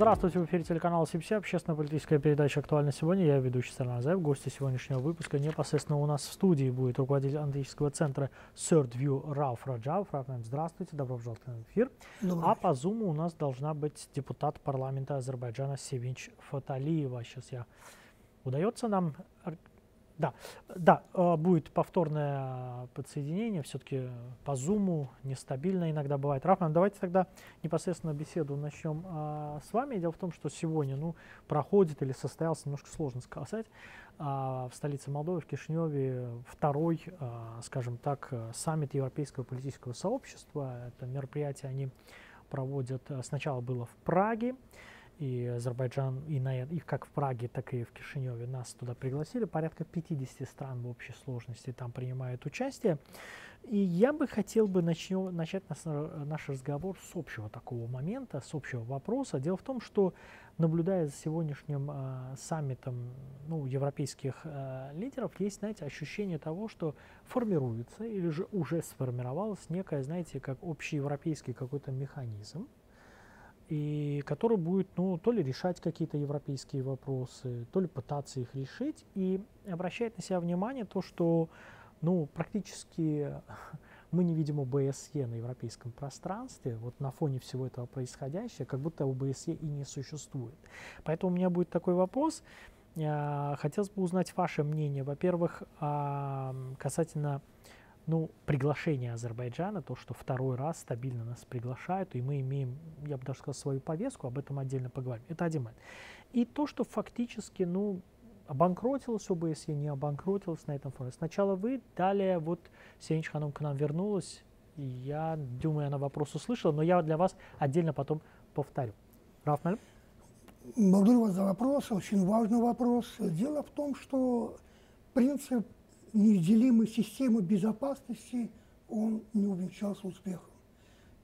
Здравствуйте, в эфире телеканала СИПСИ, общественно-политическая передача «Актуально сегодня». Я ведущий Сарнар Заев. Гости сегодняшнего выпуска непосредственно у нас в студии будет руководитель аналитического центра Third View Рауф Раджав. Рауф, здравствуйте, добро пожаловать в эфир. Добрый. А по зуму у нас должна быть депутат парламента Азербайджана Севинч Фаталиева. Сейчас я... Удается нам да, да, э, будет повторное подсоединение, все-таки по зуму, нестабильно иногда бывает. Рафман, давайте тогда непосредственно беседу начнем а, с вами. Дело в том, что сегодня ну, проходит или состоялся, немножко сложно сказать, а, в столице Молдовы, в Кишиневе, второй, а, скажем так, саммит Европейского политического сообщества. Это мероприятие они проводят, сначала было в Праге, и Азербайджан, и, на, и как в Праге, так и в Кишиневе нас туда пригласили. Порядка 50 стран в общей сложности там принимают участие. И я бы хотел бы начнем, начать наш, наш разговор с общего такого момента, с общего вопроса. Дело в том, что наблюдая за сегодняшним э, саммитом ну, европейских э, лидеров, есть, знаете, ощущение того, что формируется или же уже сформировалось некое, знаете, как общеевропейский какой-то механизм, и который будет, ну, то ли решать какие-то европейские вопросы, то ли пытаться их решить, и обращает на себя внимание то, что, ну, практически мы не видим ОБСЕ на европейском пространстве, вот на фоне всего этого происходящего, как будто ОБСЕ и не существует. Поэтому у меня будет такой вопрос, хотелось бы узнать ваше мнение, во-первых, касательно ну, приглашение Азербайджана, то, что второй раз стабильно нас приглашают, и мы имеем, я бы даже сказал, свою повестку, об этом отдельно поговорим. Это один момент. И то, что фактически, ну, обанкротилась ОБСЕ, не обанкротилась на этом фоне. Сначала вы, далее вот Сенич Ханум к нам вернулась, и я думаю, она вопрос услышала, но я для вас отдельно потом повторю. Рафмель? Благодарю вас за вопрос, очень важный вопрос. Дело в том, что принцип неделимой системы безопасности он не увенчался успехом.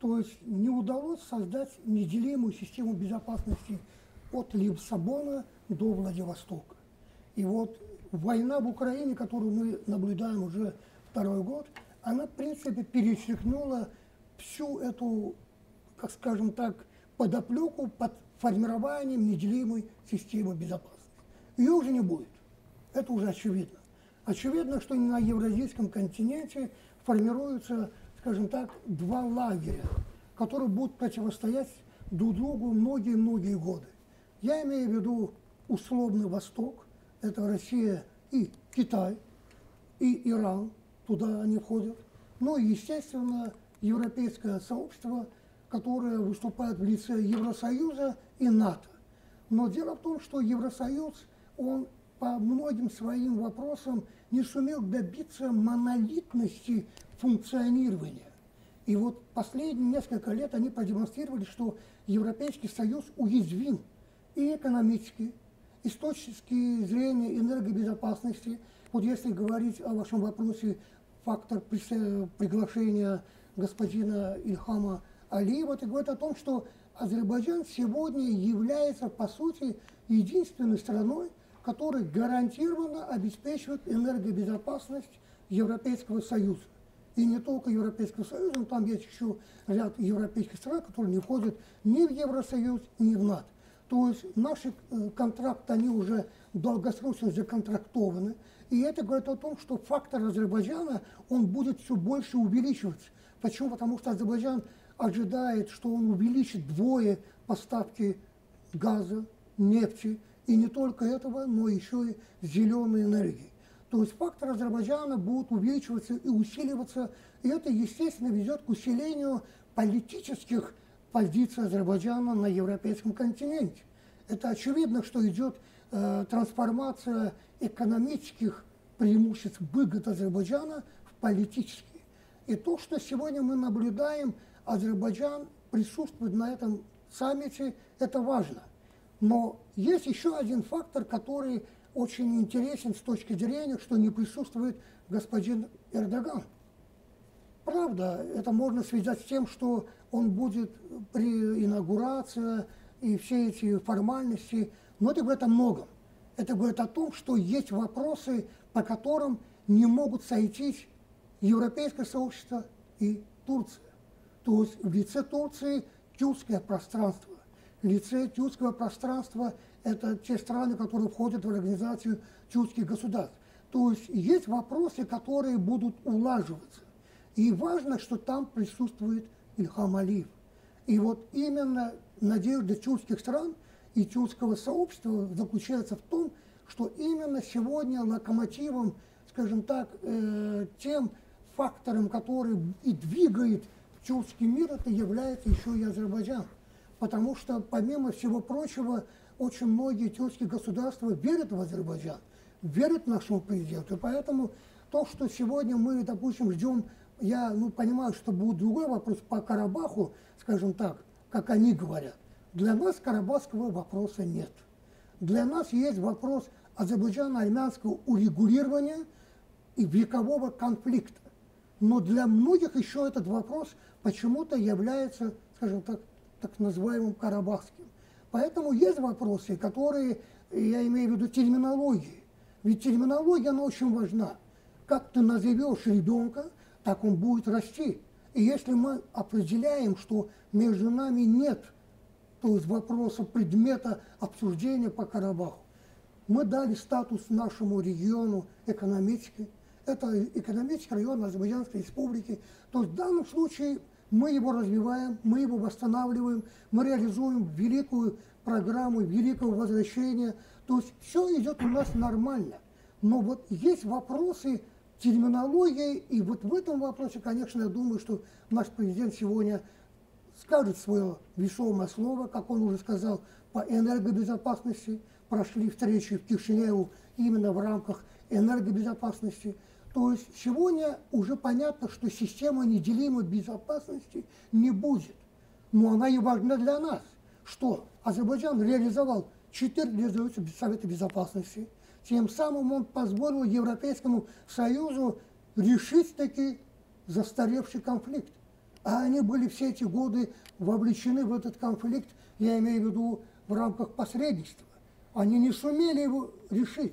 То есть не удалось создать неделимую систему безопасности от Лиссабона до Владивостока. И вот война в Украине, которую мы наблюдаем уже второй год, она, в принципе, перечеркнула всю эту, как скажем так, подоплеку под формированием неделимой системы безопасности. Ее уже не будет. Это уже очевидно. Очевидно, что на евразийском континенте формируются, скажем так, два лагеря, которые будут противостоять друг другу многие-многие годы. Я имею в виду условный Восток, это Россия и Китай, и Иран, туда они входят. Ну и, естественно, европейское сообщество, которое выступает в лице Евросоюза и НАТО. Но дело в том, что Евросоюз, он по многим своим вопросам не сумел добиться монолитности функционирования. И вот последние несколько лет они продемонстрировали, что Европейский Союз уязвим и экономически, и с точки зрения энергобезопасности. Вот если говорить о вашем вопросе, фактор приглашения господина Ильхама Алиева, это говорит о том, что Азербайджан сегодня является, по сути, единственной страной, который гарантированно обеспечивает энергобезопасность Европейского Союза. И не только Европейского Союза, но там есть еще ряд европейских стран, которые не входят ни в Евросоюз, ни в НАТО. То есть наши э, контракты, они уже долгосрочно законтрактованы. И это говорит о том, что фактор Азербайджана, он будет все больше увеличиваться. Почему? Потому что Азербайджан ожидает, что он увеличит вдвое поставки газа, нефти, и не только этого, но еще и зеленой энергии. То есть фактор Азербайджана будет увеличиваться и усиливаться, и это, естественно, ведет к усилению политических позиций Азербайджана на европейском континенте. Это очевидно, что идет э, трансформация экономических преимуществ выгод Азербайджана в политические. И то, что сегодня мы наблюдаем, Азербайджан присутствует на этом саммите, это важно – но есть еще один фактор, который очень интересен с точки зрения, что не присутствует господин Эрдоган. Правда, это можно связать с тем, что он будет при инаугурации и все эти формальности, но это говорит о многом. Это говорит о том, что есть вопросы, по которым не могут сойтись европейское сообщество и Турция. То есть в лице Турции тюркское пространство лице тюркского пространства – это те страны, которые входят в организацию тюркских государств. То есть есть вопросы, которые будут улаживаться. И важно, что там присутствует Ильхам Алиев. И вот именно надежда тюркских стран и тюркского сообщества заключается в том, что именно сегодня локомотивом, скажем так, э, тем фактором, который и двигает тюркский мир, это является еще и Азербайджан. Потому что, помимо всего прочего, очень многие тюркские государства верят в Азербайджан, верят нашему президенту. И поэтому то, что сегодня мы, допустим, ждем, я ну, понимаю, что будет другой вопрос по Карабаху, скажем так, как они говорят. Для нас карабахского вопроса нет. Для нас есть вопрос азербайджано-армянского урегулирования и векового конфликта. Но для многих еще этот вопрос почему-то является, скажем так, так называемым карабахским. Поэтому есть вопросы, которые, я имею в виду терминологии. Ведь терминология, она очень важна. Как ты назовешь ребенка, так он будет расти. И если мы определяем, что между нами нет то есть вопроса предмета обсуждения по Карабаху, мы дали статус нашему региону экономический. Это экономический район Азербайджанской республики. То в данном случае мы его развиваем, мы его восстанавливаем, мы реализуем великую программу великого возвращения. То есть все идет у нас нормально. Но вот есть вопросы терминологии, и вот в этом вопросе, конечно, я думаю, что наш президент сегодня скажет свое весомое слово, как он уже сказал, по энергобезопасности. Прошли встречи в Кишиневу именно в рамках энергобезопасности. То есть сегодня уже понятно, что система неделимой безопасности не будет. Но она и важна для нас. Что Азербайджан реализовал четыре резолюции Совета Безопасности. Тем самым он позволил Европейскому Союзу решить таки застаревший конфликт. А они были все эти годы вовлечены в этот конфликт, я имею в виду в рамках посредничества. Они не сумели его решить.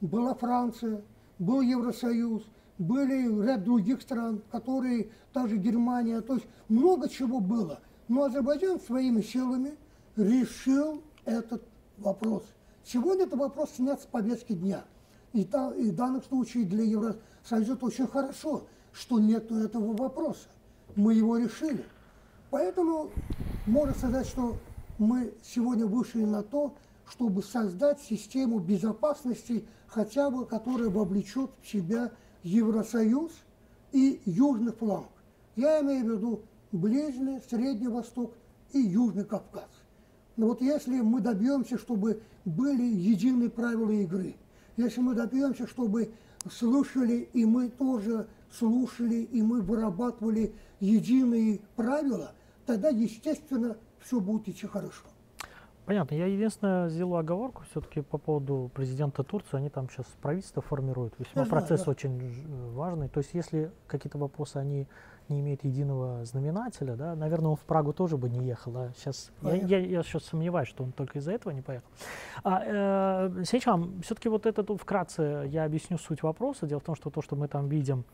Была Франция, был Евросоюз, были ряд других стран, которые, даже Германия, то есть много чего было. Но Азербайджан своими силами решил этот вопрос. Сегодня этот вопрос снят с повестки дня. И, та, и в данном случае для Евросоюза это очень хорошо, что нет этого вопроса. Мы его решили. Поэтому можно сказать, что мы сегодня вышли на то, чтобы создать систему безопасности, хотя бы которая вовлечет в себя Евросоюз и Южный фланг. Я имею в виду Ближний, Средний Восток и Южный Кавказ. Но вот если мы добьемся, чтобы были единые правила игры, если мы добьемся, чтобы слушали, и мы тоже слушали, и мы вырабатывали единые правила, тогда, естественно, все будет идти хорошо. Понятно. Я единственное сделаю оговорку все-таки по поводу президента Турции. Они там сейчас правительство формируют. Весьма процесс да, да. очень важный. То есть если какие-то вопросы они не имеет единого знаменателя, да, наверное, он в Прагу тоже бы не ехал. А сейчас я, я, я сейчас сомневаюсь, что он только из-за этого не поехал. А, э, сейчас все-таки вот это вкратце я объясню суть вопроса. Дело в том, что то, что мы там видим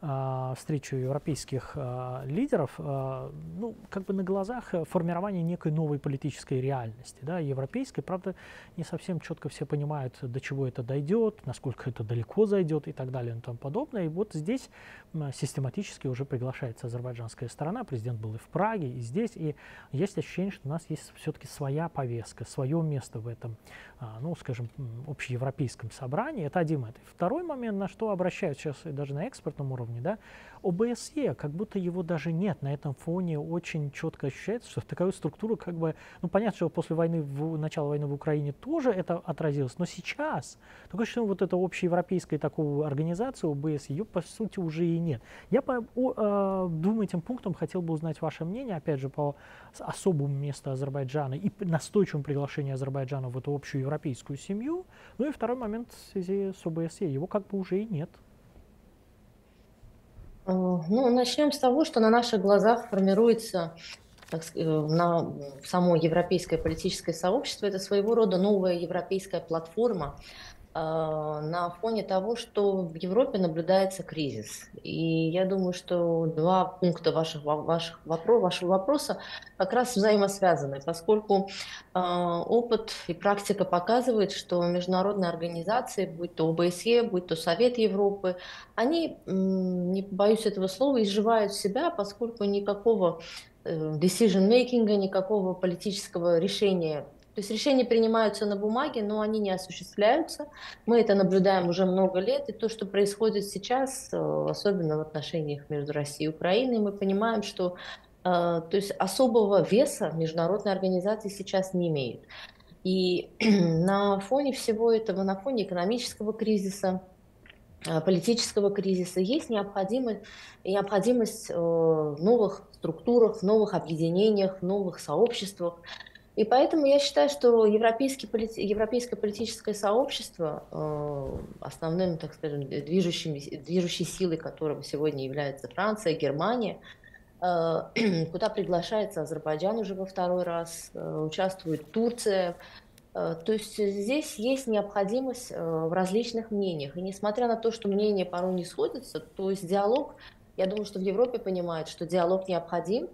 э, встречу европейских э, лидеров, э, ну, как бы на глазах формирование некой новой политической реальности, да, европейской. Правда, не совсем четко все понимают, до чего это дойдет, насколько это далеко зайдет и так далее и тому подобное. И вот здесь систематически уже приглашается азербайджанская сторона. Президент был и в Праге, и здесь. И есть ощущение, что у нас есть все-таки своя повестка, свое место в этом, а, ну, скажем, общеевропейском собрании. Это один момент. Второй момент, на что обращают сейчас даже на экспортном уровне, да, ОБСЕ, как будто его даже нет. На этом фоне очень четко ощущается, что такая структура как бы, ну понятно, что после войны, в, начала войны в Украине тоже это отразилось, но сейчас, только что вот эта общеевропейская такую организацию ОБСЕ, ее по сути уже и нет. Я по о, э, двум этим пунктам хотел бы узнать ваше мнение, опять же, по особому месту Азербайджана и настойчивому приглашению Азербайджана в эту общую европейскую семью. Ну и второй момент в связи с ОБСЕ, его как бы уже и нет. Э, ну, начнем с того, что на наших глазах формируется так, э, на само европейское политическое сообщество. Это своего рода новая европейская платформа, на фоне того, что в Европе наблюдается кризис. И я думаю, что два пункта ваших, ваших вопрос, вашего вопроса как раз взаимосвязаны, поскольку э, опыт и практика показывает, что международные организации, будь то ОБСЕ, будь то Совет Европы, они, не боюсь этого слова, изживают себя, поскольку никакого э, decision-making, никакого политического решения то есть решения принимаются на бумаге, но они не осуществляются. Мы это наблюдаем уже много лет, и то, что происходит сейчас, э, особенно в отношениях между Россией и Украиной, мы понимаем, что э, то есть особого веса международные организации сейчас не имеют. И на фоне всего этого, на фоне экономического кризиса, э, политического кризиса есть необходимость, необходимость в новых структурах, в новых объединениях, в новых сообществах, и поэтому я считаю, что европейский, европейское политическое сообщество, э, основным, так скажем, движущим, движущей силой которого сегодня является Франция, Германия, э, куда приглашается Азербайджан уже во второй раз, э, участвует Турция. То есть здесь есть необходимость в различных мнениях. И несмотря на то, что мнения порой не сходятся, то есть диалог, я думаю, что в Европе понимают, что диалог необходим,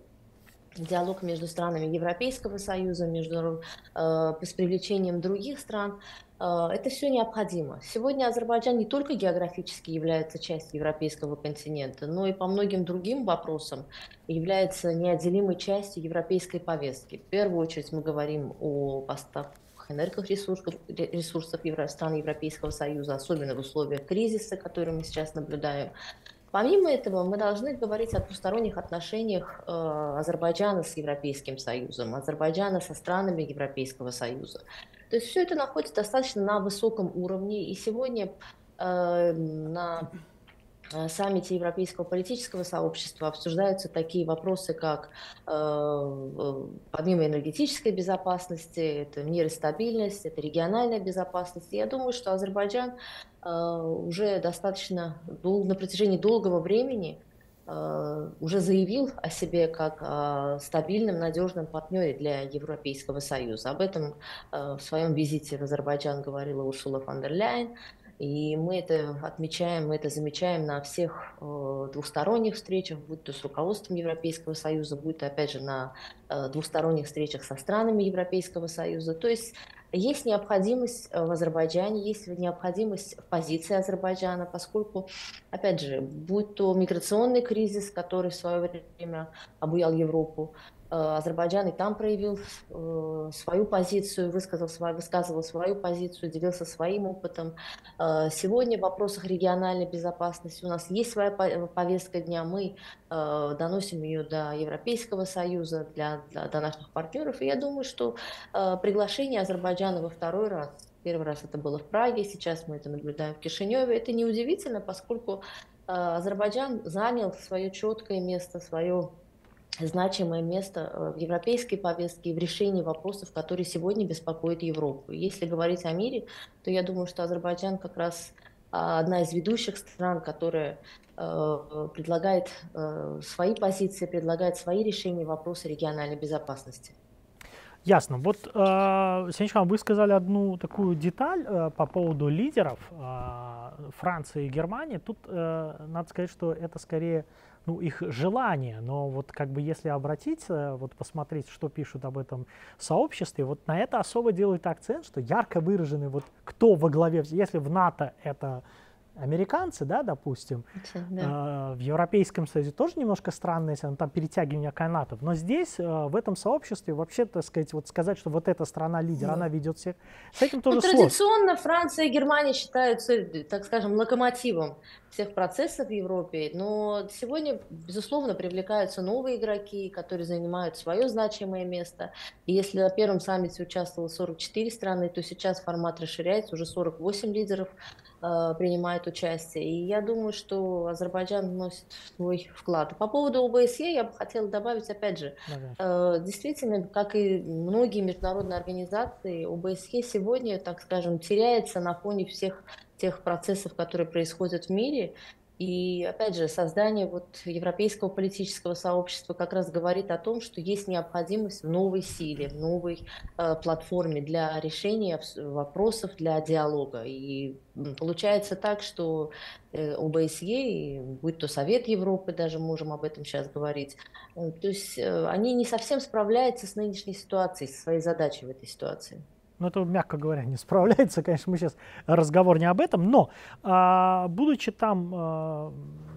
диалог между странами Европейского Союза, между, э, с привлечением других стран. Э, это все необходимо. Сегодня Азербайджан не только географически является частью европейского континента, но и по многим другим вопросам является неотделимой частью европейской повестки. В первую очередь мы говорим о поставках энергоресурсов ресурсов стран Европейского Союза, особенно в условиях кризиса, который мы сейчас наблюдаем. Помимо этого, мы должны говорить о двусторонних отношениях э, Азербайджана с Европейским Союзом, Азербайджана со странами Европейского Союза. То есть все это находится достаточно на высоком уровне, и сегодня э, на Э, саммите Европейского политического сообщества обсуждаются такие вопросы, как помимо энергетической безопасности, это мир и стабильность, это региональная безопасность. Я думаю, что Азербайджан уже достаточно дол- на протяжении долгого времени уже заявил о себе как о стабильном, надежном партнере для Европейского Союза. Об этом в своем визите в Азербайджан говорила Урсула фон дер Ляйен. И мы это отмечаем, мы это замечаем на всех э, двусторонних встречах, будь то с руководством Европейского Союза, будь то, опять же, на э, двусторонних встречах со странами Европейского Союза. То есть есть необходимость в Азербайджане, есть необходимость в позиции Азербайджана, поскольку, опять же, будь то миграционный кризис, который в свое время обуял Европу, Азербайджан и там проявил э, свою позицию, высказал высказывал свою позицию, делился своим опытом. Э, сегодня в вопросах региональной безопасности у нас есть своя повестка дня, мы доносим ее до Европейского Союза, для, для, до наших партнеров. И я думаю, что приглашение Азербайджана во второй раз Первый раз это было в Праге, сейчас мы это наблюдаем в Кишиневе. Это неудивительно, поскольку Азербайджан занял свое четкое место, свое значимое место э, в европейской повестке и в решении вопросов, которые сегодня беспокоят Европу. Если говорить о мире, то я думаю, что Азербайджан как раз а, одна из ведущих стран, которая э, предлагает э, свои позиции, предлагает свои решения вопроса региональной безопасности. Ясно. Вот, э, Сенечхан, вы сказали одну такую деталь по поводу лидеров Франции и Германии. Тут надо сказать, что это скорее ну, их желание, но вот как бы если обратиться, вот посмотреть, что пишут об этом сообществе, вот на это особо делают акцент, что ярко выраженный вот кто во главе, если в НАТО это американцы, да, допустим, да. Э, в Европейском Союзе тоже немножко странно, если там перетягивание канатов, но здесь, э, в этом сообществе, вообще, так сказать, вот сказать, что вот эта страна лидер, да. она ведет всех, с этим тоже ну, сложно. Традиционно Франция и Германия считаются, так скажем, локомотивом всех процессов в Европе, но сегодня, безусловно, привлекаются новые игроки, которые занимают свое значимое место. И если на первом саммите участвовало 44 страны, то сейчас формат расширяется, уже 48 лидеров э, принимают участие. И я думаю, что Азербайджан вносит свой вклад. По поводу ОБСЕ я бы хотела добавить, опять же, э, действительно, как и многие международные организации, ОБСЕ сегодня, так скажем, теряется на фоне всех тех процессов, которые происходят в мире. И, опять же, создание вот европейского политического сообщества как раз говорит о том, что есть необходимость в новой силе, в новой э, платформе для решения вопросов, для диалога. И получается так, что э, ОБСЕ, будь то Совет Европы, даже можем об этом сейчас говорить, э, то есть э, они не совсем справляются с нынешней ситуацией, со своей задачей в этой ситуации. Ну, это, мягко говоря, не справляется. Конечно, мы сейчас разговор не об этом. Но, а, будучи там, а,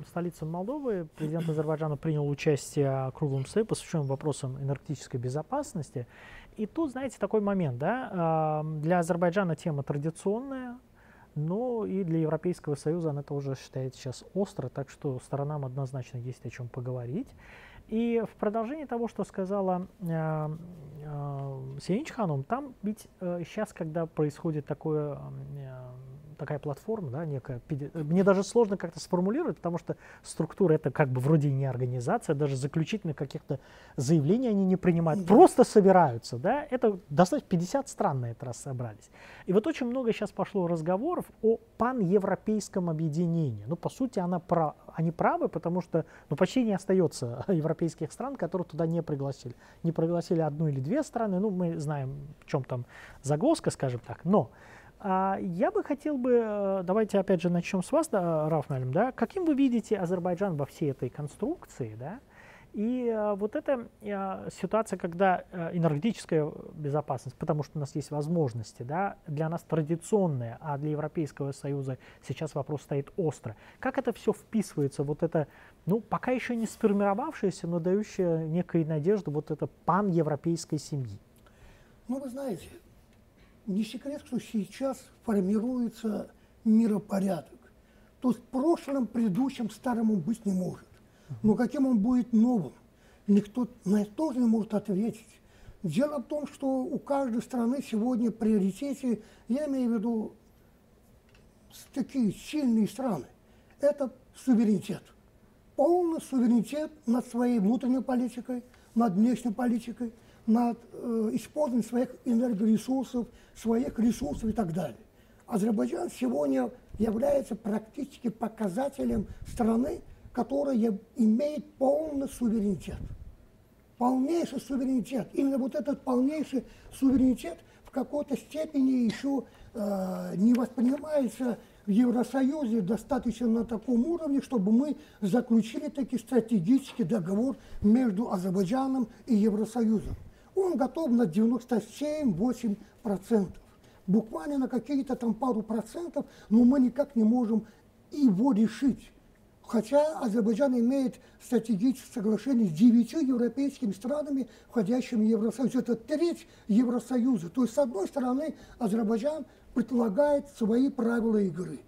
столица Молдовы, президент Азербайджана принял участие в круглом столе, посвященном вопросам энергетической безопасности. И тут, знаете, такой момент, да, а, для Азербайджана тема традиционная, но и для Европейского Союза она тоже считается сейчас остро, так что сторонам однозначно есть о чем поговорить. И в продолжении того, что сказала э, э, Сенич там ведь э, сейчас, когда происходит такое э, такая платформа, да, некая. Мне даже сложно как-то сформулировать, потому что структура это как бы вроде не организация, даже заключительных каких-то заявлений они не принимают, да. просто собираются, да, это достаточно 50 стран на этот раз собрались. И вот очень много сейчас пошло разговоров о паневропейском объединении. Ну, по сути, она про, они правы, потому что ну, почти не остается европейских стран, которых туда не пригласили. Не пригласили одну или две страны, ну, мы знаем, в чем там загвоздка, скажем так, но я бы хотел бы, э, давайте опять же начнем с вас, да, Рафналем, да, каким вы видите Азербайджан во всей этой конструкции, да, и э, вот эта э, ситуация, когда энергетическая безопасность, потому что у нас есть возможности, да, для нас традиционная, а для Европейского Союза сейчас вопрос стоит остро. Как это все вписывается, вот это, ну, пока еще не сформировавшееся, но дающее некой надежду вот это пан-европейской семьи? Ну, вы знаете, не секрет, что сейчас формируется миропорядок. То есть в прошлом, предыдущем, старым он быть не может. Но каким он будет новым, никто на это тоже не может ответить. Дело в том, что у каждой страны сегодня приоритете, я имею в виду такие сильные страны, это суверенитет. Полный суверенитет над своей внутренней политикой, над внешней политикой, над э, использованием своих энергоресурсов, своих ресурсов и так далее. Азербайджан сегодня является практически показателем страны, которая имеет полный суверенитет. Полнейший суверенитет. Именно вот этот полнейший суверенитет в какой-то степени еще э, не воспринимается в Евросоюзе достаточно на таком уровне, чтобы мы заключили таки стратегический договор между Азербайджаном и Евросоюзом он готов на 97-8%. Буквально на какие-то там пару процентов, но мы никак не можем его решить. Хотя Азербайджан имеет стратегическое соглашение с девятью европейскими странами, входящими в Евросоюз. Это треть Евросоюза. То есть, с одной стороны, Азербайджан предлагает свои правила игры.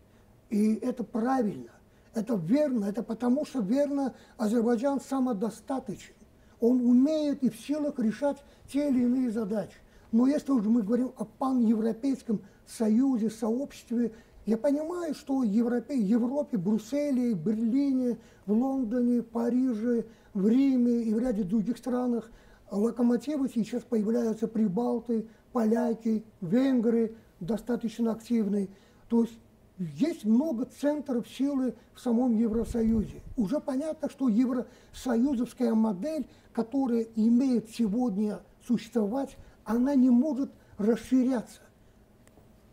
И это правильно, это верно, это потому что верно Азербайджан самодостаточен. Он умеет и в силах решать те или иные задачи. Но если уже мы говорим о паневропейском союзе, сообществе, я понимаю, что в Европе, Европе, Брюсселе, Берлине, в Лондоне, Париже, в Риме и в ряде других странах локомотивы сейчас появляются прибалты, поляки, венгры достаточно активные. То есть есть много центров силы в самом Евросоюзе. Уже понятно, что евросоюзовская модель, которая имеет сегодня существовать, она не может расширяться.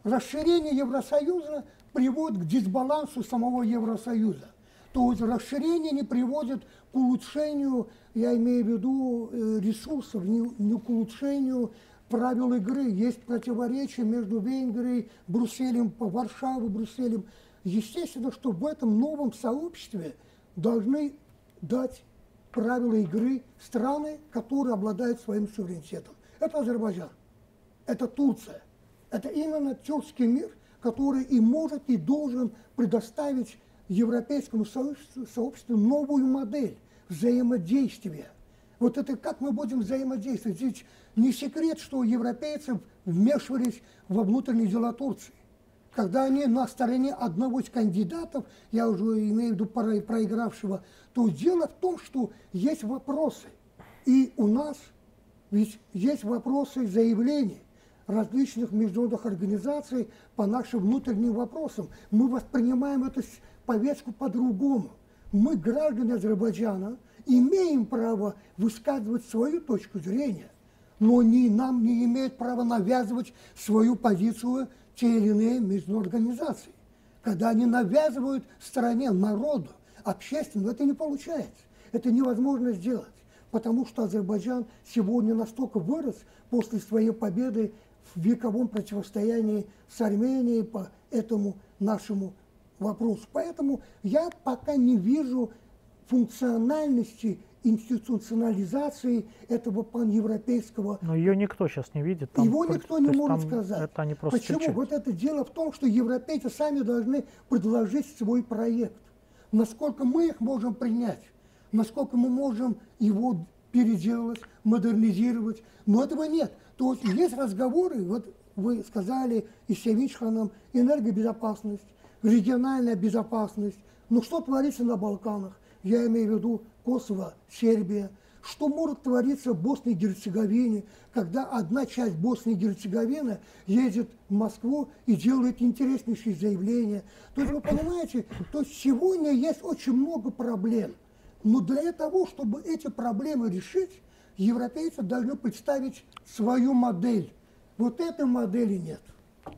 Расширение Евросоюза приводит к дисбалансу самого Евросоюза. То есть расширение не приводит к улучшению, я имею в виду э, ресурсов, не, не к улучшению правил игры, есть противоречия между Венгрией, Брюсселем, Варшавой, Брюсселем. Естественно, что в этом новом сообществе должны дать правила игры страны, которые обладают своим суверенитетом. Это Азербайджан, это Турция, это именно тюркский мир, который и может, и должен предоставить европейскому сообществу, сообществу новую модель взаимодействия. Вот это как мы будем взаимодействовать. Ведь не секрет, что европейцы вмешивались во внутренние дела Турции. Когда они на стороне одного из кандидатов, я уже имею в виду проигравшего, то дело в том, что есть вопросы. И у нас ведь есть вопросы заявлений различных международных организаций по нашим внутренним вопросам. Мы воспринимаем это повестку по-другому. Мы, граждане Азербайджана, имеем право высказывать свою точку зрения, но не, нам не имеют права навязывать свою позицию те или иные международные организации. Когда они навязывают стране, народу, общественному, это не получается. Это невозможно сделать, потому что Азербайджан сегодня настолько вырос после своей победы в вековом противостоянии с Арменией по этому нашему вопросу. Поэтому я пока не вижу функциональности институционализации этого паневропейского. Но ее никто сейчас не видит. Там, Его никто не может сказать. Это они просто Почему? чуть-чуть. Вот это дело в том, что европейцы сами должны предложить свой проект. Насколько мы их можем принять, насколько мы можем его переделать, модернизировать. Но этого нет. То есть есть разговоры, вот вы сказали, и Севичханом, энергобезопасность, региональная безопасность. Но что творится на Балканах? Я имею в виду Косово, Сербия. Что может твориться в Боснии и Герцеговине, когда одна часть Боснии и Герцеговины едет в Москву и делает интереснейшие заявления. То есть вы понимаете, то сегодня есть очень много проблем. Но для того, чтобы эти проблемы решить, европейцы должны представить свою модель. Вот этой модели нет.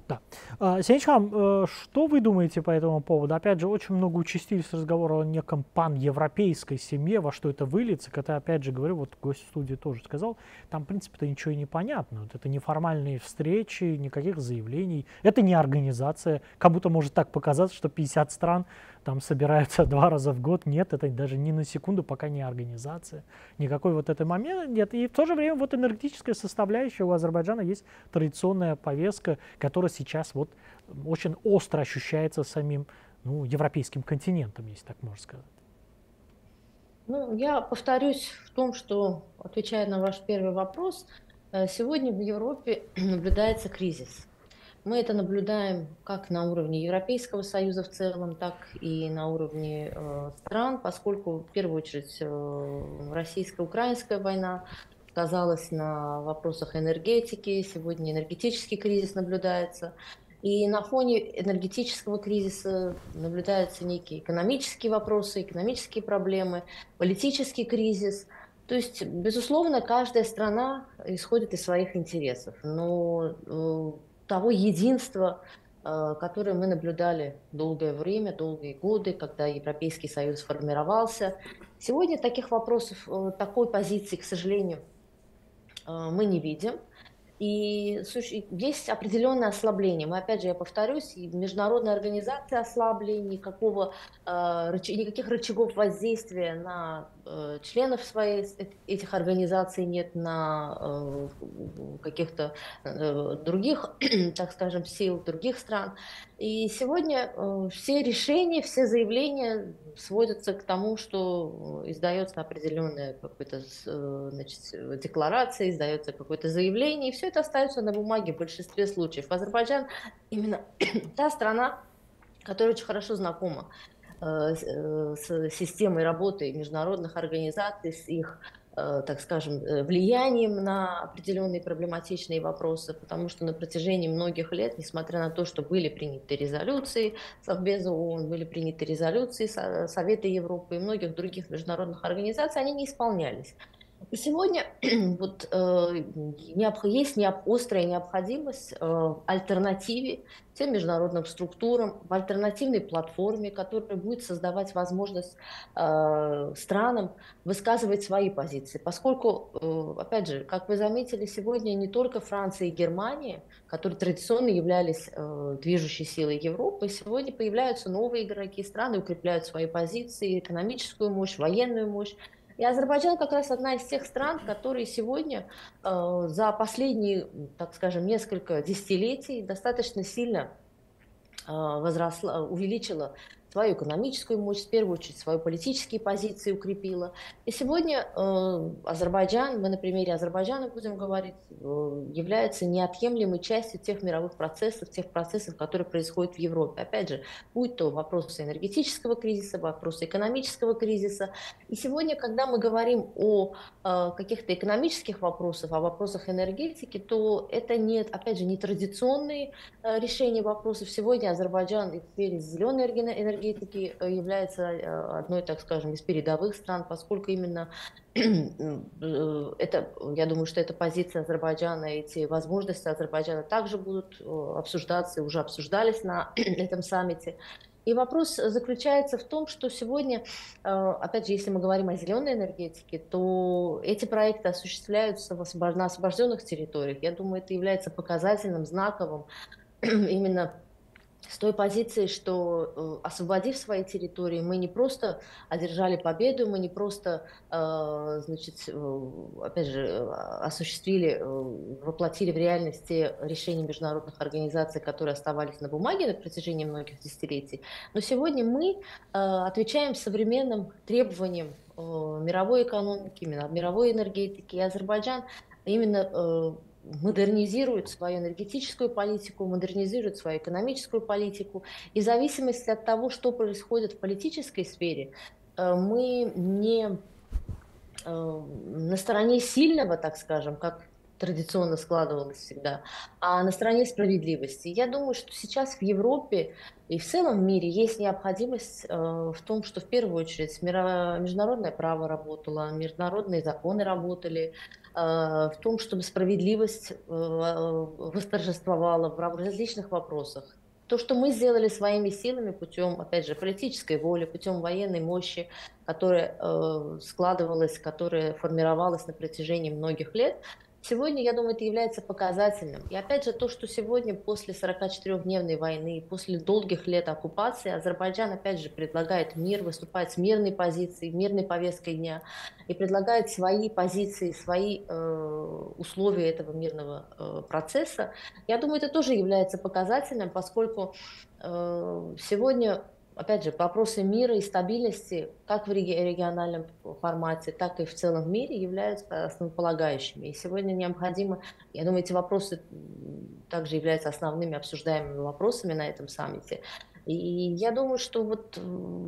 Да. А, Сенечхам, э, что вы думаете по этому поводу? Опять же, очень много участились разговоры о неком пан-европейской семье, во что это выльется. Когда, опять же, говорю, вот гость студии тоже сказал, там, в принципе-то, ничего и не понятно. Вот это неформальные встречи, никаких заявлений. Это не организация. Как будто может так показаться, что 50 стран там собираются два раза в год. Нет, это даже ни на секунду пока не организация. Никакой вот этой момент нет. И в то же время вот энергетическая составляющая у Азербайджана есть традиционная повестка, которая сейчас вот очень остро ощущается самим ну, европейским континентом, если так можно сказать. Ну, я повторюсь в том, что, отвечая на ваш первый вопрос, э, сегодня в Европе наблюдается кризис. Мы это наблюдаем как на уровне Европейского Союза в целом, так и на уровне э, стран, поскольку в первую очередь э, российско-украинская война сказалась на вопросах энергетики, сегодня энергетический кризис наблюдается. И на фоне энергетического кризиса наблюдаются некие экономические вопросы, экономические проблемы, политический кризис. То есть, безусловно, каждая страна исходит из своих интересов. Но э, того единства, э, которое мы наблюдали долгое время, долгие годы, когда Европейский Союз формировался. Сегодня таких вопросов, э, такой позиции, к сожалению, э, мы не видим. И есть определенное ослабление. Мы, опять же, я повторюсь, международные организации ослабли, никакого, никаких рычагов воздействия на членов своей, этих организаций нет на э, каких-то э, других, так скажем, сил других стран. И сегодня все решения, все заявления сводятся к тому, что издается определенная какая-то значит, декларация, издается какое-то заявление, и все это остается на бумаге в большинстве случаев. Азербайджан именно та страна, которая очень хорошо знакома Э, э, с системой работы международных организаций, с их э, так скажем, влиянием на определенные проблематичные вопросы, потому что на протяжении многих лет, несмотря на то, что были приняты резолюции Совбеза ООН, были приняты резолюции Совета Европы и многих других международных организаций, они не исполнялись. И сегодня вот, э, есть необ, острая необходимость э, в альтернативе тем международным структурам, в альтернативной платформе, которая будет создавать возможность э, странам высказывать свои позиции. Поскольку, э, опять же, как вы заметили, сегодня не только Франция и Германия, которые традиционно являлись э, движущей силой Европы, сегодня появляются новые игроки, страны укрепляют свои позиции, экономическую мощь, военную мощь. И Азербайджан как раз одна из тех стран, которые сегодня э, за последние, так скажем, несколько десятилетий достаточно сильно э, возросла, увеличила свою экономическую мощь, в первую очередь свою политические позиции укрепила. И сегодня э, Азербайджан, мы на примере Азербайджана будем говорить, э, является неотъемлемой частью тех мировых процессов, тех процессов, которые происходят в Европе. Опять же, будь то вопросы энергетического кризиса, вопросы экономического кризиса. И сегодня, когда мы говорим о э, каких-то экономических вопросах, о вопросах энергетики, то это не, опять же, не традиционные э, решения вопросов. Сегодня Азербайджан в сфере зеленой энергетики энергетики является одной, так скажем, из передовых стран, поскольку именно это, я думаю, что эта позиция Азербайджана, эти возможности Азербайджана также будут обсуждаться и уже обсуждались на этом саммите. И вопрос заключается в том, что сегодня, э, опять же, если мы говорим о зеленой энергетике, то эти проекты осуществляются на освобожденных территориях. Я думаю, это является показательным, знаковым именно с той позиции, что э, освободив свои территории, мы не просто одержали победу, мы не просто, э, значит, э, опять же, осуществили, воплотили в реальности решения международных организаций, которые оставались на бумаге на протяжении многих десятилетий, но сегодня мы отвечаем современным требованиям мировой экономики, мировой энергетики, и Азербайджан. Именно модернизирует свою энергетическую политику, модернизирует свою экономическую политику. И в зависимости от того, что происходит в политической сфере, э, мы не э, на стороне сильного, так скажем, как традиционно складывалось всегда, а на стороне справедливости. Я думаю, что сейчас в Европе и в целом мире есть необходимость э, в том, что в первую очередь международное право работало, международные законы работали, в том, чтобы справедливость э, восторжествовала в различных вопросах. То, что мы сделали своими силами путем, опять же, политической воли, путем военной мощи, которая э, складывалась, которая формировалась на протяжении многих лет, Сегодня, я думаю, это является показательным. И опять же, то, что сегодня после 44-дневной войны, после долгих лет оккупации, Азербайджан, опять же, предлагает мир, выступает с мирной позицией, мирной повесткой дня, и предлагает свои позиции, свои э, условия этого мирного э, процесса. Я думаю, это тоже является показательным, поскольку э, сегодня опять же, вопросы мира и стабильности как в региональном формате, так и в целом в мире являются основополагающими. И сегодня необходимо, я думаю, эти вопросы также являются основными обсуждаемыми вопросами на этом саммите. И я думаю, что вот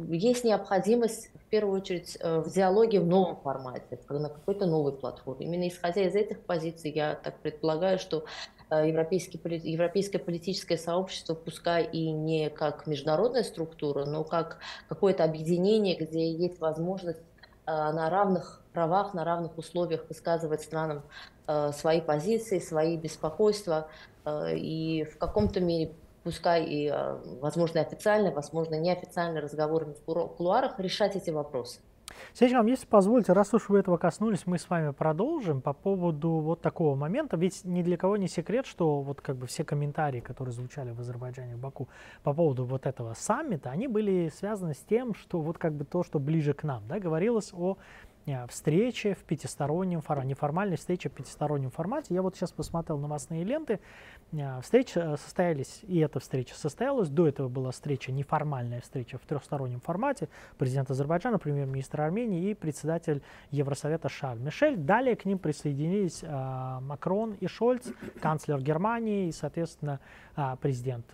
есть необходимость в первую очередь э, в диалоге в новом формате, на какой-то новой платформе. Именно исходя из этих позиций, я так предполагаю, что европейский, европейское политическое сообщество, пускай и не как международная структура, но как какое-то объединение, где есть возможность э, на равных правах, на равных условиях высказывать странам э, свои позиции, свои беспокойства и в каком-то мере пускай и, возможно, официально, возможно, неофициально разговорами в кулуарах решать эти вопросы. Сечкам, если позволите, раз уж вы этого коснулись, мы с вами продолжим по поводу вот такого момента. Ведь ни для кого не секрет, что вот как бы все комментарии, которые звучали в Азербайджане, в Баку по поводу вот этого саммита, они были связаны с тем, что вот как бы то, что ближе к нам, да, говорилось о встречи в пятистороннем формате, неформальной встречи в пятистороннем формате. Я вот сейчас посмотрел новостные ленты. Э, встречи э, состоялись, и эта встреча состоялась. До этого была встреча, неформальная встреча в трехстороннем формате. Президент Азербайджана, премьер-министр Армении и председатель Евросовета Шарль Мишель. Далее к ним присоединились Макрон и Шольц, канцлер Германии и, соответственно, президент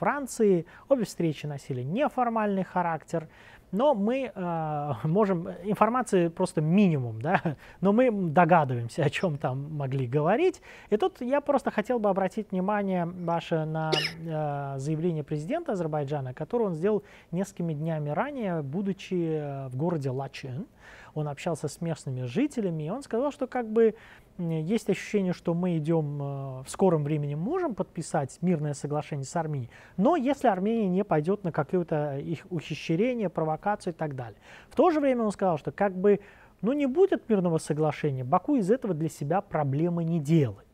Франции. Обе встречи носили неформальный характер. Но мы э, можем, информации просто минимум, да, но мы догадываемся, о чем там могли говорить. И тут я просто хотел бы обратить внимание ваше на э, заявление президента Азербайджана, которое он сделал несколькими днями ранее, будучи э, в городе Лачин. Он общался с местными жителями, и он сказал, что как бы есть ощущение, что мы идем э, в скором времени, можем подписать мирное соглашение с Арменией, но если Армения не пойдет на какое-то их ухищрение, провокацию и так далее. В то же время он сказал, что как бы ну, не будет мирного соглашения, Баку из этого для себя проблемы не делает.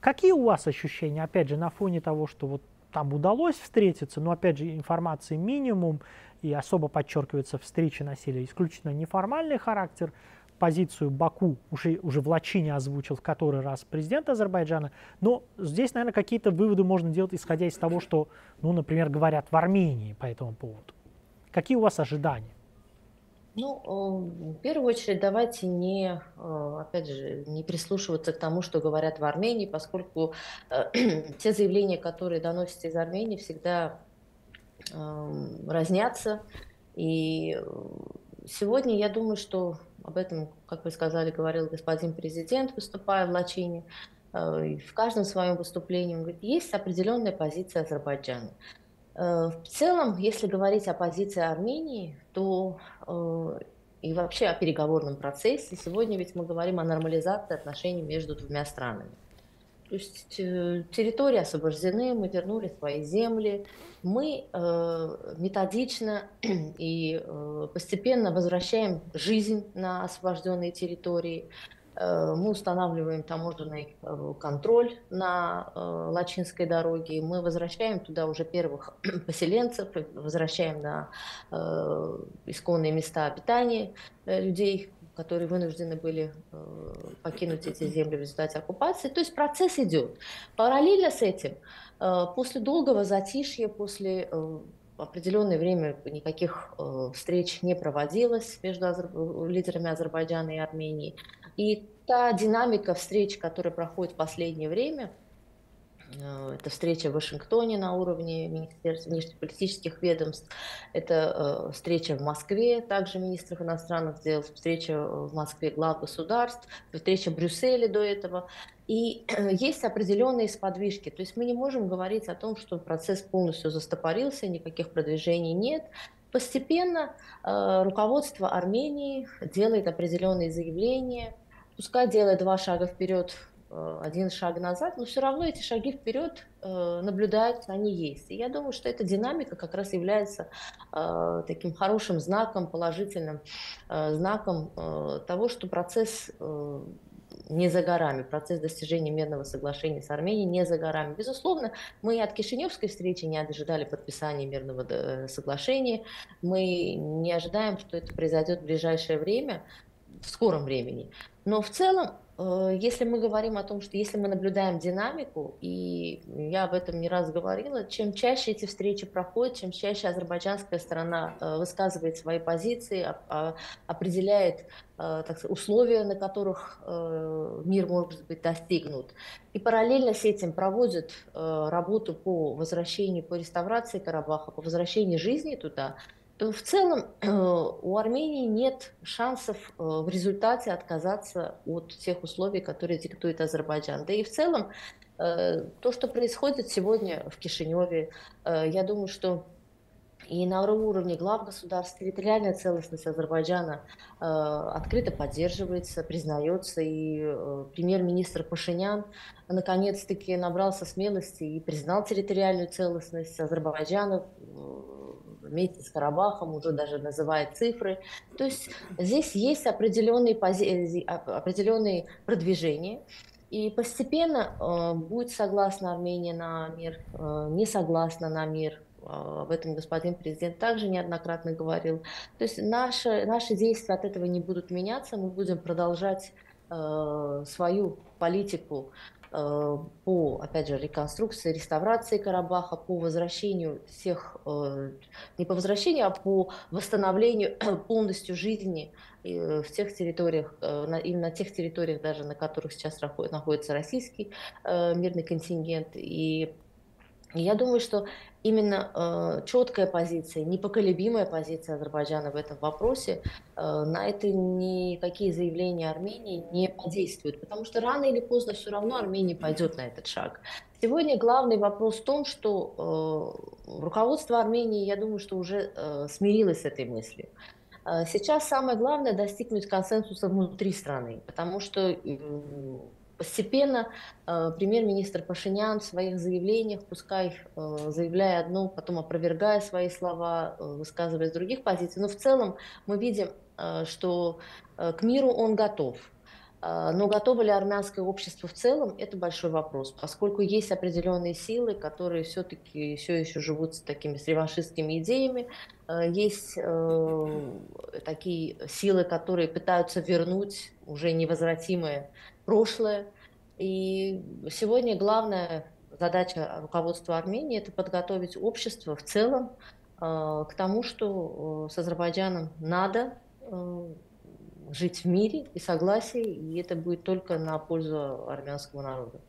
Какие у вас ощущения, опять же, на фоне того, что вот там удалось встретиться, но опять же информации минимум, и особо подчеркивается встречи носили исключительно неформальный характер, позицию Баку уже, уже в Лачине озвучил в который раз президент Азербайджана, но здесь, наверное, какие-то выводы можно делать, исходя из того, что, ну, например, говорят в Армении по этому поводу. Какие у вас ожидания? Ну, э, в первую очередь, давайте не, э, опять же, не прислушиваться к тому, что говорят в Армении, поскольку э, те заявления, которые доносятся из Армении, всегда разнятся. И сегодня я думаю, что об этом, как вы сказали, говорил господин президент, выступая в Лачине. Э, в каждом своем выступлении он говорит, есть определенная позиция Азербайджана. Э, в целом, если говорить о позиции Армении, то и вообще о переговорном процессе, сегодня ведь мы говорим о нормализации отношений между двумя странами. То есть территории освобождены, мы вернули свои земли, мы э, методично и э, постепенно возвращаем жизнь на освобожденные территории. Э, мы устанавливаем таможенный э, контроль на э, Лачинской дороге, мы возвращаем туда уже первых поселенцев, возвращаем на исконные места обитания людей, которые вынуждены были покинуть эти земли в результате оккупации. То есть процесс идет. Параллельно с этим, после долгого затишья, после определенное время никаких встреч не проводилось между лидерами Азербайджана и Армении. И та динамика встреч, которая проходит в последнее время, э, это встреча в Вашингтоне на уровне Министерства внешнеполитических ведомств, это э, встреча в Москве, также министров иностранных дел, встреча в Москве глав государств, встреча в Брюсселе до этого. И есть определенные сподвижки. То есть мы не можем говорить о том, что процесс полностью застопорился, никаких продвижений нет. Постепенно э, руководство Армении делает определенные заявления, пускай делает два шага вперед, э, один шаг назад, но все равно эти шаги вперед э, наблюдаются, они есть. И я думаю, что эта динамика как раз является э, таким хорошим знаком, положительным знаком того, что процесс не за горами. Процесс достижения мирного соглашения с Арменией не за горами. Безусловно, мы от Кишиневской встречи не ожидали подписания мирного соглашения. Мы не ожидаем, что это произойдет в ближайшее время, в скором времени. Но в целом, э, если мы говорим о том, что если мы наблюдаем динамику, и я об этом не раз говорила, чем чаще эти встречи проходят, чем чаще азербайджанская сторона э, высказывает свои позиции, определяет э, так сказать, условия, на которых мир может быть достигнут. И параллельно с этим проводят работу по возвращению, по реставрации Карабаха, по возвращению жизни туда, в целом э, у Армении нет шансов э, в результате отказаться от тех условий, которые диктует Азербайджан. Да и в целом э, то, что происходит сегодня в Кишиневе, я думаю, что и на уровне глав государств территориальная целостность Азербайджана э, открыто поддерживается, признается. И э, премьер-министр Пашинян наконец-таки набрался смелости и признал территориальную целостность Азербайджана вместе с Карабахом, уже даже называет цифры. То есть здесь есть определенные, пози... определенные продвижения. И постепенно э, будет согласна Армения на мир, э, не согласна на мир. Э, об этом господин президент также неоднократно говорил. То есть наши, наши действия от этого не будут меняться. Мы будем продолжать э, свою политику Э, по, опять же, реконструкции, реставрации Карабаха, по возвращению всех, э, не по возвращению, а по восстановлению полностью жизни э, в тех территориях, именно на тех территориях даже, на которых сейчас находится российский мирный контингент. И я думаю, что именно э, четкая позиция, непоколебимая позиция Азербайджана в этом вопросе, э, на это никакие заявления Армении не подействуют, потому что рано или поздно все равно Армения пойдет на этот шаг. Сегодня главный вопрос в том, что э, руководство Армении, я думаю, что уже э, смирилось с этой мыслью. Э, сейчас самое главное достигнуть консенсуса внутри страны, потому что Постепенно э, премьер-министр Пашинян в своих заявлениях, пускай э, заявляя одно, потом опровергая свои слова, э, высказывая с других позиций, но в целом мы видим, э, что э, к миру он готов. Э, но готово ли армянское общество в целом, это большой вопрос, поскольку есть определенные силы, которые все-таки все еще живут с такими с реваншистскими идеями, э, есть э, такие силы, которые пытаются вернуть уже невозвратимое прошлое. И сегодня главная задача руководства Армении – это подготовить общество в целом э, к тому, что э, с Азербайджаном надо э, жить в мире и согласии, и это будет только на пользу армянского народа.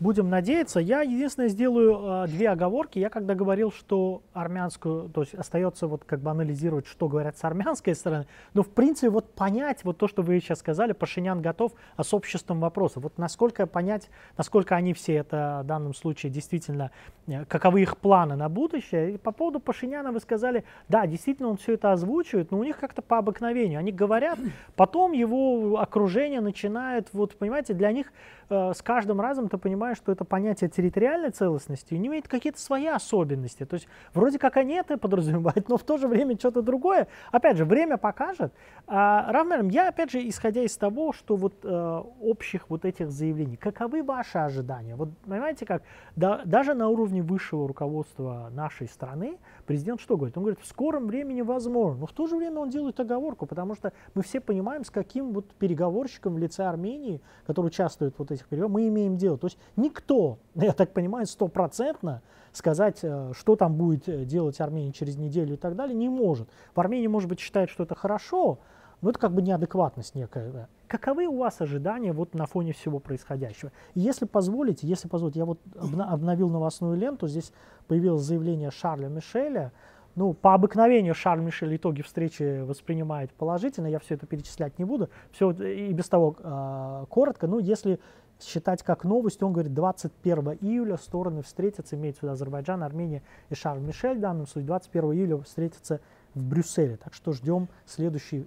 Будем надеяться. Я единственное сделаю э, две оговорки. Я когда говорил, что армянскую, то есть остается вот как бы анализировать, что говорят с армянской стороны, но в принципе вот понять вот то, что вы сейчас сказали, Пашинян готов, а с обществом вопросов. Вот насколько понять, насколько они все это в данном случае действительно, э, каковы их планы на будущее. И по поводу Пашиняна вы сказали, да, действительно он все это озвучивает, но у них как-то по обыкновению. Они говорят, потом его окружение начинает, вот понимаете, для них с каждым разом ты понимаешь, что это понятие территориальной целостности не имеет какие-то свои особенности. То есть вроде как они это подразумевают, но в то же время что-то другое. Опять же, время покажет. А, равным я, опять же, исходя из того, что вот э, общих вот этих заявлений, каковы ваши ожидания? Вот понимаете как, да, даже на уровне высшего руководства нашей страны президент что говорит? Он говорит, в скором времени возможно. Но в то же время он делает оговорку, потому что мы все понимаем, с каким вот переговорщиком в лице Армении, который участвует вот этих переговорах, мы имеем дело. То есть никто, я так понимаю, стопроцентно сказать, э, что там будет э, делать Армения через неделю и так далее, не может. В Армении, может быть, считают, что это хорошо, но это как бы неадекватность некая. Каковы у вас ожидания вот на фоне всего происходящего? Если позволите, если позволите, я вот обновил новостную ленту, здесь появилось заявление Шарля Мишеля, ну, по обыкновению Шарль Мишель итоги встречи воспринимает положительно, я все это перечислять не буду, все и без того э, коротко, ну, если считать как новость, он говорит, 21 июля стороны встретятся, имеется в виду Азербайджан, Армения и Шарль Мишель в данном случае, 21 июля встретятся в Брюсселе, так что ждем следующий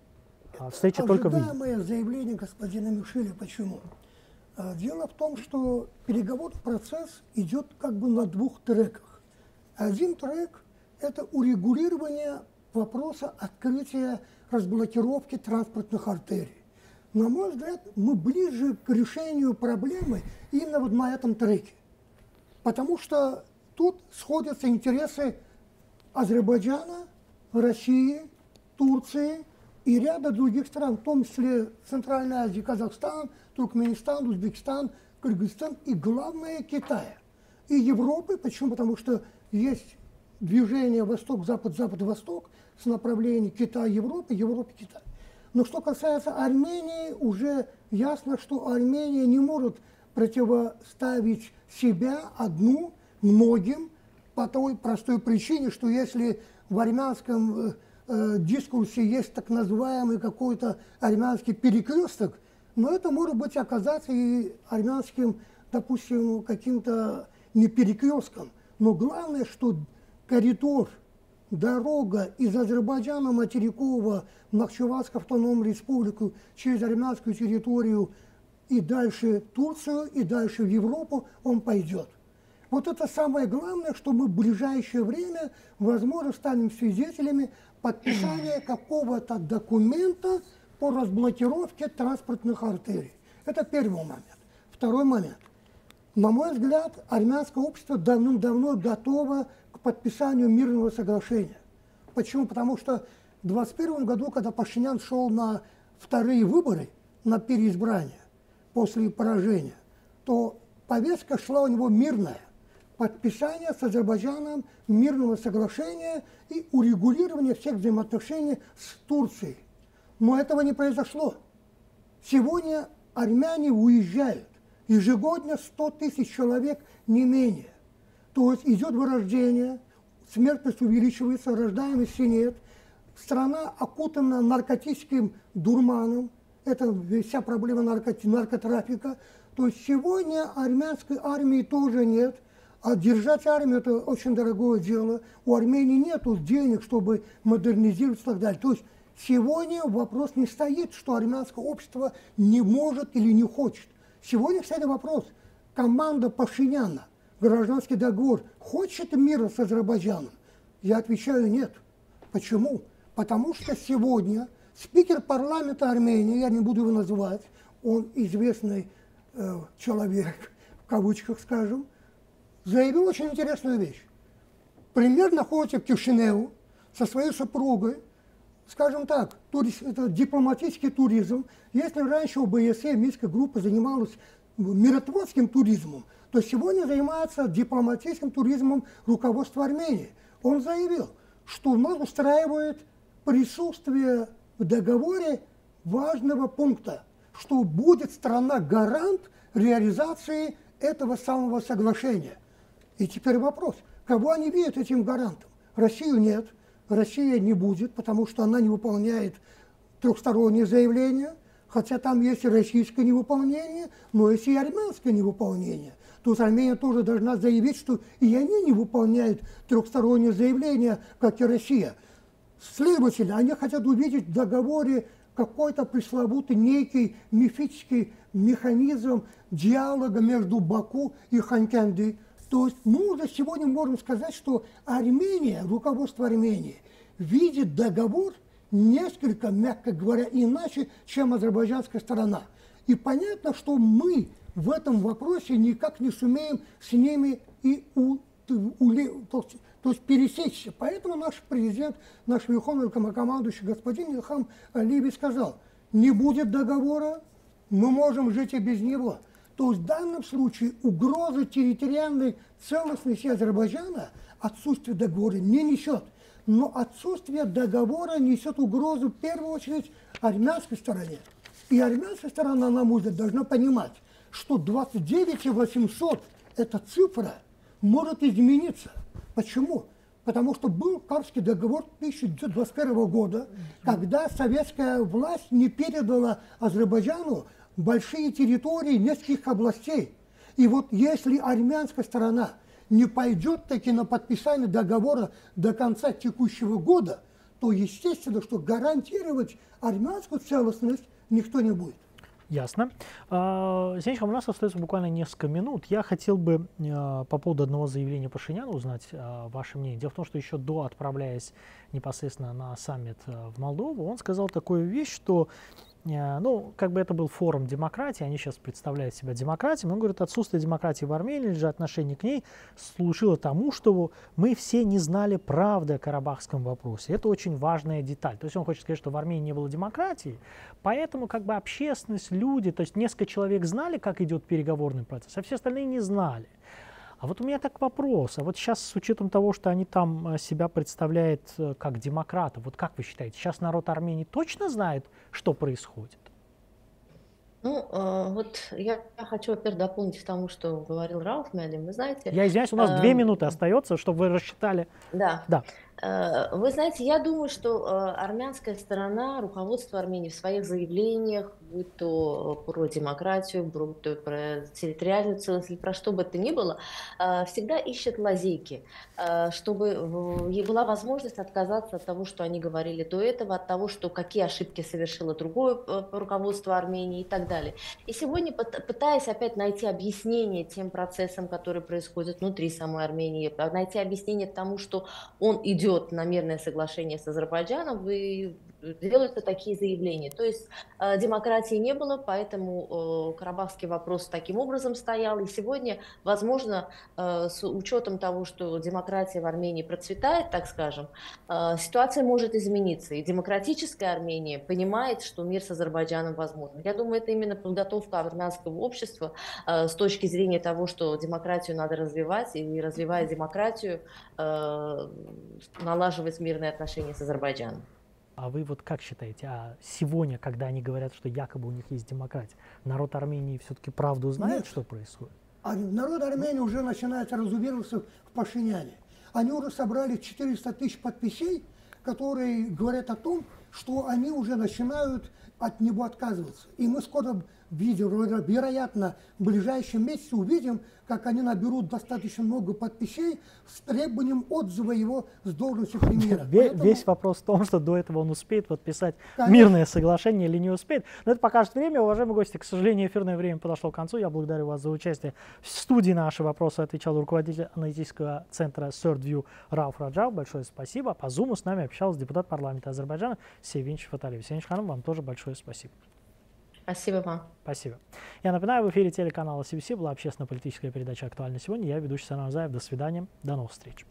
а, встреча только в Ожидаемое заявление господина Мишеля, почему? А, дело в том, что переговорный процесс идет как бы на двух треках. Один трек – это урегулирование вопроса открытия разблокировки транспортных артерий. На мой взгляд, мы ближе к решению проблемы именно вот на этом треке. Потому что тут сходятся интересы Азербайджана, России, Турции и ряда других стран, в том числе Центральной Азии, Казахстан, Туркменистан, Узбекистан, Кыргызстан и, главное, Китая. И Европы, почему? Потому что есть движение Восток-Запад, Запад-Восток с направлением Китай-Европа, Европа-Китай. Но что касается Армении, уже ясно, что Армения не может противоставить себя одну многим по той простой причине, что если в армянском э, э, дискурсе есть так называемый какой-то армянский перекресток, но это может быть оказаться и армянским, допустим, каким-то не перекрестком. Но главное, что коридор, дорога из Азербайджана материкового в Нахчеватскую автономную республику через армянскую территорию и дальше Турцию, и дальше в Европу он пойдет. Вот это самое главное, что мы в ближайшее время, возможно, станем свидетелями подписание какого-то документа по разблокировке транспортных артерий. Это первый момент. Второй момент. На мой взгляд, армянское общество давным-давно готово подписанию мирного соглашения. Почему? Потому что в 2021 году, когда Пашинян шел на вторые выборы, на переизбрание после поражения, то повестка шла у него мирная подписания с Азербайджаном мирного соглашения и урегулирования всех взаимоотношений с Турцией. Но этого не произошло. Сегодня армяне уезжают. Ежегодно 100 тысяч человек, не менее. То есть идет вырождение, смертность увеличивается, рождаемости нет. Страна окутана наркотическим дурманом. Это вся проблема наркоти- наркотрафика. То есть сегодня армянской армии тоже нет – а держать армию – это очень дорогое дело. У Армении нет денег, чтобы модернизировать и так далее. То есть сегодня вопрос не стоит, что армянское общество не может или не хочет. Сегодня, кстати, вопрос. Команда Пашиняна, гражданский договор, хочет мира с Азербайджаном? Я отвечаю нет. Почему? Потому что сегодня спикер парламента Армении, я не буду его называть, он известный э, человек, в кавычках скажем, заявил очень интересную вещь. Пример находится в Кишиневу со своей супругой, скажем так, турист, это дипломатический туризм. Если раньше ОБСЕ, Минская группа занималась миротворческим туризмом, то сегодня занимается дипломатическим туризмом руководство Армении. Он заявил, что нас устраивает присутствие в договоре важного пункта, что будет страна гарант реализации этого самого соглашения. И теперь вопрос, кого они видят этим гарантом? Россию нет, Россия не будет, потому что она не выполняет трехстороннее заявление, хотя там есть российское невыполнение, но есть и армянское невыполнение. То есть Армения тоже должна заявить, что и они не выполняют трехстороннее заявление, как и Россия. Следовательно, они хотят увидеть в договоре какой-то пресловутый некий мифический механизм диалога между Баку и Ханкенди. То есть мы уже сегодня можем сказать, что Армения, руководство Армении, видит договор несколько, мягко говоря, иначе, чем азербайджанская сторона. И понятно, что мы в этом вопросе никак не сумеем с ними и у, у, то, то есть пересечься. Поэтому наш президент, наш верховный командующий господин Илхам Алиевич сказал, не будет договора, мы можем жить и без него. То есть в данном случае угроза территориальной целостности Азербайджана отсутствие договора не несет. Но отсутствие договора несет угрозу в первую очередь армянской стороне. И армянская сторона, на мой взгляд, должна понимать, что 29 800 эта цифра может измениться. Почему? Потому что был Карский договор 1921 года, когда советская власть не передала Азербайджану большие территории нескольких областей. И вот если армянская сторона не пойдет таки на подписание договора до конца текущего года, то естественно, что гарантировать армянскую целостность никто не будет. Ясно. А, Сенечка, у нас остается буквально несколько минут. Я хотел бы а, по поводу одного заявления Пашиняна узнать а, ваше мнение. Дело в том, что еще до отправляясь непосредственно на саммит в Молдову, он сказал такую вещь, что ну, как бы это был форум демократии, они сейчас представляют себя демократией, он говорит, отсутствие демократии в Армении или же отношение к ней служило тому, что мы все не знали правды о карабахском вопросе. Это очень важная деталь. То есть он хочет сказать, что в Армении не было демократии, поэтому как бы общественность, люди, то есть несколько человек знали, как идет переговорный процесс, а все остальные не знали. А вот у меня так вопрос. А вот сейчас с учетом того, что они там э, себя представляют э, как демократы, вот как вы считаете, сейчас народ Армении точно знает, что происходит? Ну, э, вот я хочу, во-первых, дополнить к тому, что говорил Рауф Медлин. Вы знаете... Я извиняюсь, у нас э, две минуты остается, чтобы вы рассчитали. Да. да. Э, вы знаете, я думаю, что э, армянская сторона, руководство Армении в своих заявлениях, будь то про демократию, будь то про территориальную целостность, про что бы это ни было, э, всегда ищет лазейки, чтобы была возможность отказаться от того, что они говорили до этого, от того, что какие ошибки совершило другое руководство Армении и так далее. И сегодня, пытаясь опять найти объяснение тем процессам, которые происходят внутри самой Армении, найти объяснение тому, что он идет на мирное соглашение с Азербайджаном, вы делаются такие заявления. То есть э, демократии не было, поэтому э, карабахский вопрос таким образом стоял. И сегодня, возможно, э, с учетом того, что демократия в Армении процветает, так скажем, ситуация может измениться. И демократическая Армения понимает, что мир с Азербайджаном возможен. Я думаю, это именно подготовка армянского общества с точки зрения того, что демократию надо развивать, и развивая демократию, налаживать мирные отношения с Азербайджаном. А вы вот как считаете, а сегодня, когда они говорят, что якобы у них есть демократия, народ Армении все-таки правду знает, Нет. что происходит? А народ Армении уже начинает разувериваться в Пашиняне. Они уже собрали 400 тысяч подписей, которые говорят о том, что они уже начинают от него отказываться. И мы скоро вероятно, в ближайшем месяце увидим, как они наберут достаточно много подписей с требованием отзыва его с должности премьера. Поэтому... Весь вопрос в том, что до этого он успеет подписать Конечно. мирное соглашение или не успеет. Но это покажет время. Уважаемые гости, к сожалению, эфирное время подошло к концу. Я благодарю вас за участие. В студии наши вопросы отвечал руководитель аналитического центра SERDView Рауф Раджав. Большое спасибо. По Зуму с нами общался депутат парламента Азербайджана Севинч Фаталиев. Севинч Ханым, вам тоже большое спасибо. Спасибо вам. Спасибо. Я напоминаю, в эфире телеканала CBC была общественно-политическая передача «Актуально сегодня». Я ведущий Санар Заев. До свидания. До новых встреч.